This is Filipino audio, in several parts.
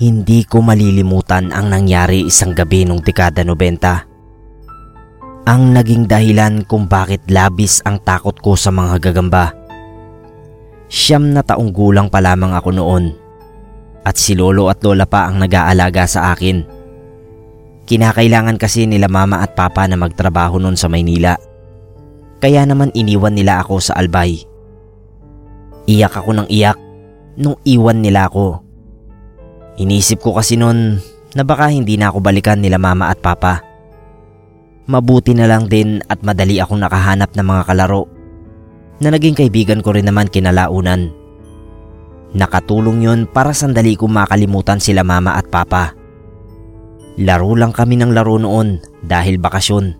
Hindi ko malilimutan ang nangyari isang gabi nung dekada 90. Ang naging dahilan kung bakit labis ang takot ko sa mga gagamba. Siyam na taong gulang pa lamang ako noon at si lolo at lola pa ang nag-aalaga sa akin. Kinakailangan kasi nila mama at papa na magtrabaho noon sa Maynila. Kaya naman iniwan nila ako sa Albay. Iyak ako ng iyak nung iwan nila ako. Inisip ko kasi noon na baka hindi na ako balikan nila mama at papa. Mabuti na lang din at madali akong nakahanap ng mga kalaro na naging kaibigan ko rin naman kinalaunan. Nakatulong yon para sandali kong makalimutan sila mama at papa. Laro lang kami ng laro noon dahil bakasyon.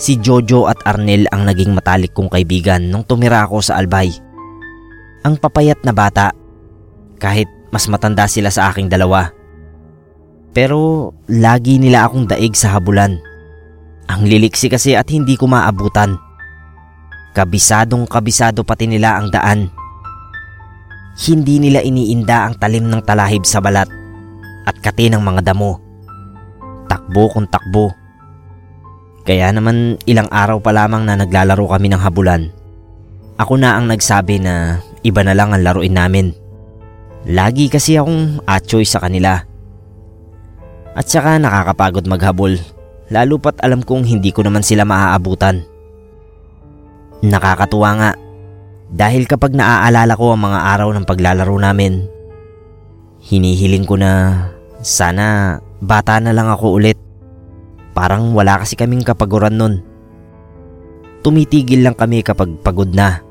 Si Jojo at Arnel ang naging matalik kong kaibigan nung tumira ako sa Albay. Ang papayat na bata, kahit mas matanda sila sa aking dalawa. Pero lagi nila akong daig sa habulan. Ang liliksi kasi at hindi ko maabutan. Kabisadong kabisado pati nila ang daan. Hindi nila iniinda ang talim ng talahib sa balat at kati ng mga damo. Takbo kung takbo. Kaya naman ilang araw pa lamang na naglalaro kami ng habulan. Ako na ang nagsabi na iba na lang ang laruin namin. Lagi kasi akong atchoy sa kanila. At saka nakakapagod maghabol, lalo pat alam kong hindi ko naman sila maaabutan. Nakakatuwa nga, dahil kapag naaalala ko ang mga araw ng paglalaro namin, hinihiling ko na sana bata na lang ako ulit. Parang wala kasi kaming kapaguran nun. Tumitigil lang kami kapag pagod na.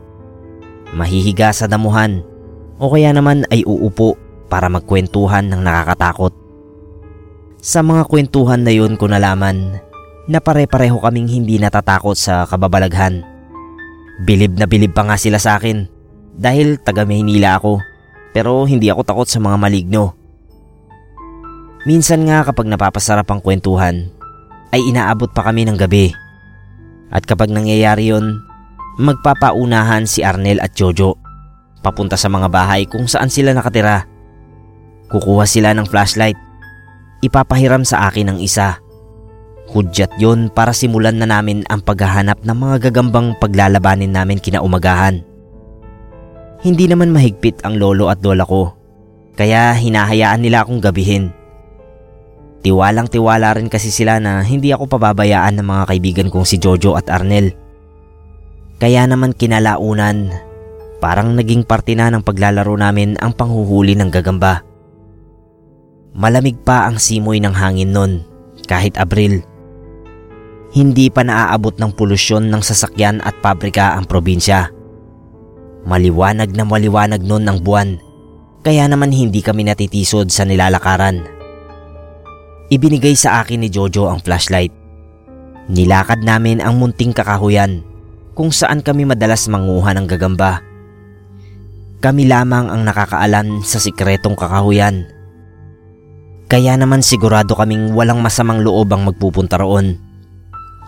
Mahihiga sa damuhan o kaya naman ay uupo para magkwentuhan ng nakakatakot. Sa mga kwentuhan na yun ko nalaman na pare-pareho kaming hindi natatakot sa kababalaghan. Bilib na bilib pa nga sila sa akin dahil taga Maynila ako pero hindi ako takot sa mga maligno. Minsan nga kapag napapasarap ang kwentuhan ay inaabot pa kami ng gabi. At kapag nangyayari yon, magpapaunahan si Arnel at Jojo papunta sa mga bahay kung saan sila nakatira. Kukuha sila ng flashlight. Ipapahiram sa akin ang isa. Hudyat yon para simulan na namin ang paghahanap ng mga gagambang paglalabanin namin kinaumagahan. Hindi naman mahigpit ang lolo at lola ko, kaya hinahayaan nila akong gabihin. Tiwalang tiwala rin kasi sila na hindi ako pababayaan ng mga kaibigan kong si Jojo at Arnel. Kaya naman kinalaunan Parang naging parte na ng paglalaro namin ang panghuhuli ng gagamba. Malamig pa ang simoy ng hangin nun, kahit Abril. Hindi pa naaabot ng polusyon ng sasakyan at pabrika ang probinsya. Maliwanag na maliwanag nun ang buwan, kaya naman hindi kami natitisod sa nilalakaran. Ibinigay sa akin ni Jojo ang flashlight. Nilakad namin ang munting kakahuyan kung saan kami madalas manguha ng gagamba. Kami lamang ang nakakaalam sa sikretong kakahuyan. Kaya naman sigurado kaming walang masamang loob ang magpupunta roon.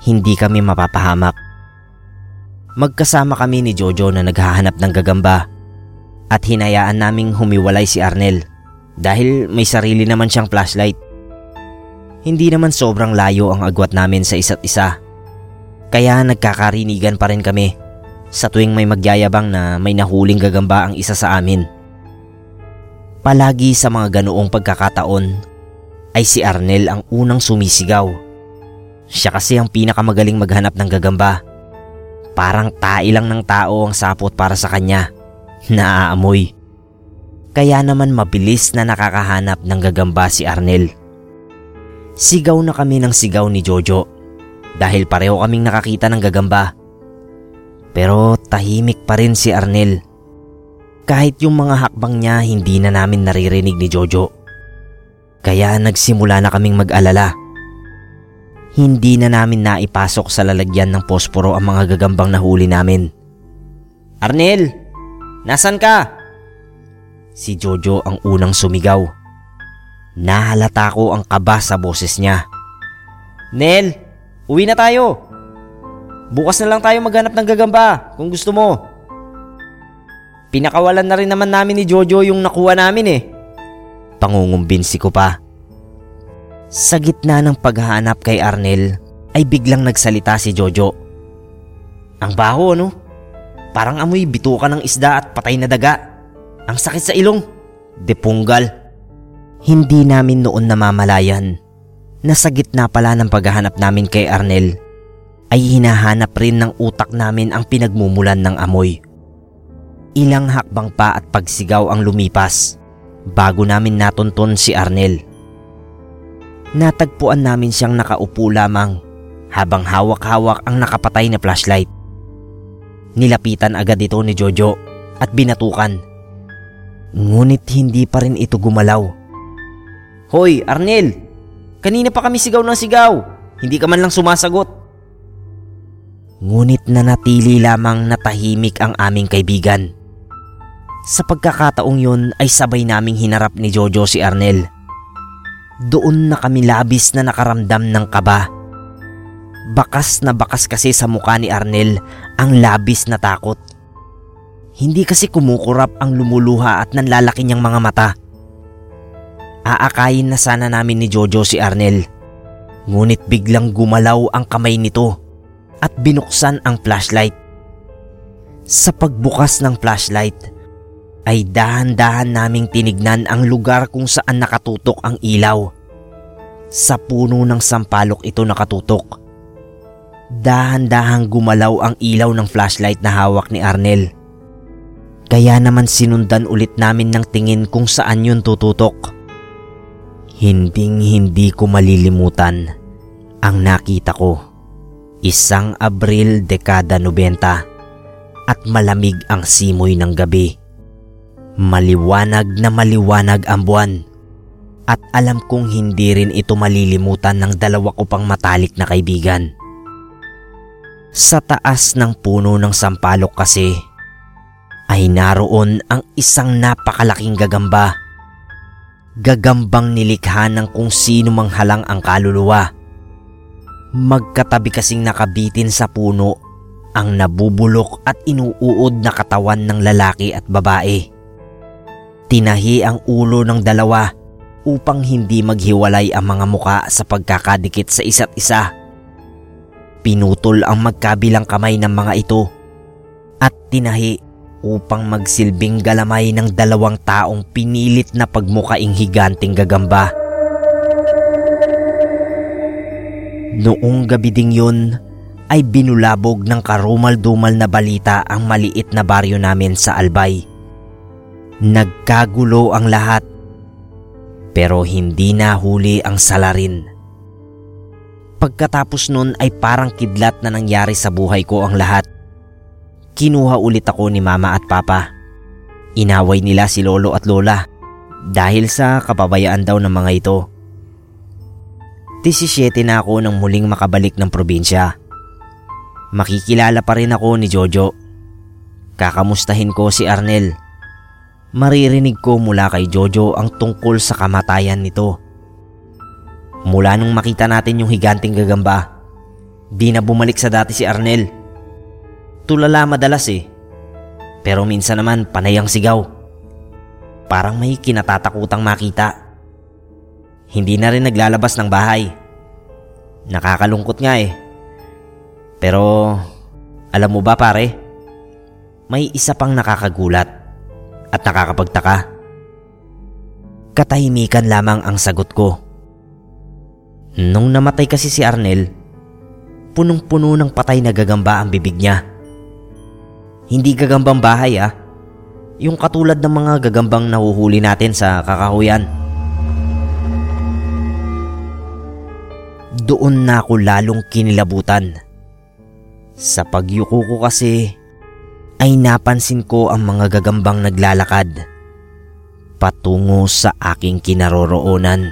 Hindi kami mapapahamak. Magkasama kami ni Jojo na naghahanap ng gagamba at hinayaan naming humiwalay si Arnel dahil may sarili naman siyang flashlight. Hindi naman sobrang layo ang agwat namin sa isa't isa. Kaya nagkakarinigan pa rin kami sa tuwing may magyayabang na may nahuling gagamba ang isa sa amin. Palagi sa mga ganoong pagkakataon ay si Arnel ang unang sumisigaw. Siya kasi ang pinakamagaling maghanap ng gagamba. Parang tai lang ng tao ang sapot para sa kanya. Naaamoy. Kaya naman mabilis na nakakahanap ng gagamba si Arnel. Sigaw na kami ng sigaw ni Jojo dahil pareho kaming nakakita ng gagamba. Pero tahimik pa rin si Arnel. Kahit yung mga hakbang niya hindi na namin naririnig ni Jojo. Kaya nagsimula na kaming mag-alala. Hindi na namin naipasok sa lalagyan ng posporo ang mga gagambang nahuli namin. Arnel! Nasaan ka? Si Jojo ang unang sumigaw. Nahalata ko ang kaba sa boses niya. Nel, uwi na tayo! Bukas na lang tayo maghanap ng gagamba kung gusto mo. Pinakawalan na rin naman namin ni Jojo yung nakuha namin eh. pangungumbinsi ko pa. Sa gitna ng paghahanap kay Arnel ay biglang nagsalita si Jojo. Ang baho no? Parang amoy bituka ng isda at patay na daga. Ang sakit sa ilong. Depunggal. Hindi namin noon namamalayan na sa gitna pala ng paghahanap namin kay Arnel ay hinahanap rin ng utak namin ang pinagmumulan ng amoy. Ilang hakbang pa at pagsigaw ang lumipas bago namin natunton si Arnel. Natagpuan namin siyang nakaupo lamang habang hawak-hawak ang nakapatay na flashlight. Nilapitan agad ito ni Jojo at binatukan. Ngunit hindi pa rin ito gumalaw. Hoy, Arnel! Kanina pa kami sigaw ng sigaw. Hindi ka man lang sumasagot. Ngunit nanatili lamang natahimik ang aming kaibigan. Sa pagkakataong yun ay sabay naming hinarap ni Jojo si Arnel. Doon na kami labis na nakaramdam ng kaba. Bakas na bakas kasi sa mukha ni Arnel ang labis na takot. Hindi kasi kumukurap ang lumuluha at nanlalaki niyang mga mata. Aakayin na sana namin ni Jojo si Arnel. Ngunit biglang gumalaw ang kamay nito at binuksan ang flashlight. Sa pagbukas ng flashlight ay dahan-dahan naming tinignan ang lugar kung saan nakatutok ang ilaw. Sa puno ng sampalok ito nakatutok. Dahan-dahang gumalaw ang ilaw ng flashlight na hawak ni Arnel. Kaya naman sinundan ulit namin ng tingin kung saan yun tututok. Hinding hindi ko malilimutan ang nakita ko. Isang Abril dekada 90 at malamig ang simoy ng gabi. Maliwanag na maliwanag ang buwan at alam kong hindi rin ito malilimutan ng dalawa ko pang matalik na kaibigan. Sa taas ng puno ng sampalok kasi ay naroon ang isang napakalaking gagamba. Gagambang nilikha ng kung sino mang halang ang kaluluwa. Magkatabi kasing nakabitin sa puno ang nabubulok at inuuod na katawan ng lalaki at babae. Tinahi ang ulo ng dalawa upang hindi maghiwalay ang mga muka sa pagkakadikit sa isa't isa. Pinutol ang magkabilang kamay ng mga ito at tinahi upang magsilbing galamay ng dalawang taong pinilit na pagmukaing higanting gagamba. Noong gabi ding yun ay binulabog ng karumal-dumal na balita ang maliit na baryo namin sa Albay. Nagkagulo ang lahat pero hindi nahuli ang salarin. Pagkatapos nun ay parang kidlat na nangyari sa buhay ko ang lahat. Kinuha ulit ako ni mama at papa. Inaway nila si lolo at lola dahil sa kapabayaan daw ng mga ito. 17 na ako nang muling makabalik ng probinsya. Makikilala pa rin ako ni Jojo. Kakamustahin ko si Arnel. Maririnig ko mula kay Jojo ang tungkol sa kamatayan nito. Mula nung makita natin yung higanting gagamba, di na bumalik sa dati si Arnel. Tulala madalas eh. Pero minsan naman panay ang sigaw. Parang may kinatatakutang makita. Hindi na rin naglalabas ng bahay. Nakakalungkot nga eh. Pero alam mo ba pare? May isa pang nakakagulat at nakakapagtaka. Katahimikan lamang ang sagot ko. Nung namatay kasi si Arnel, punong-puno ng patay na gagamba ang bibig niya. Hindi gagambang bahay ah. Yung katulad ng mga gagambang nahuhuli natin sa kakahuyan. Doon na ako lalong kinilabutan. Sa pagyuko ko kasi ay napansin ko ang mga gagambang naglalakad patungo sa aking kinaroroonan.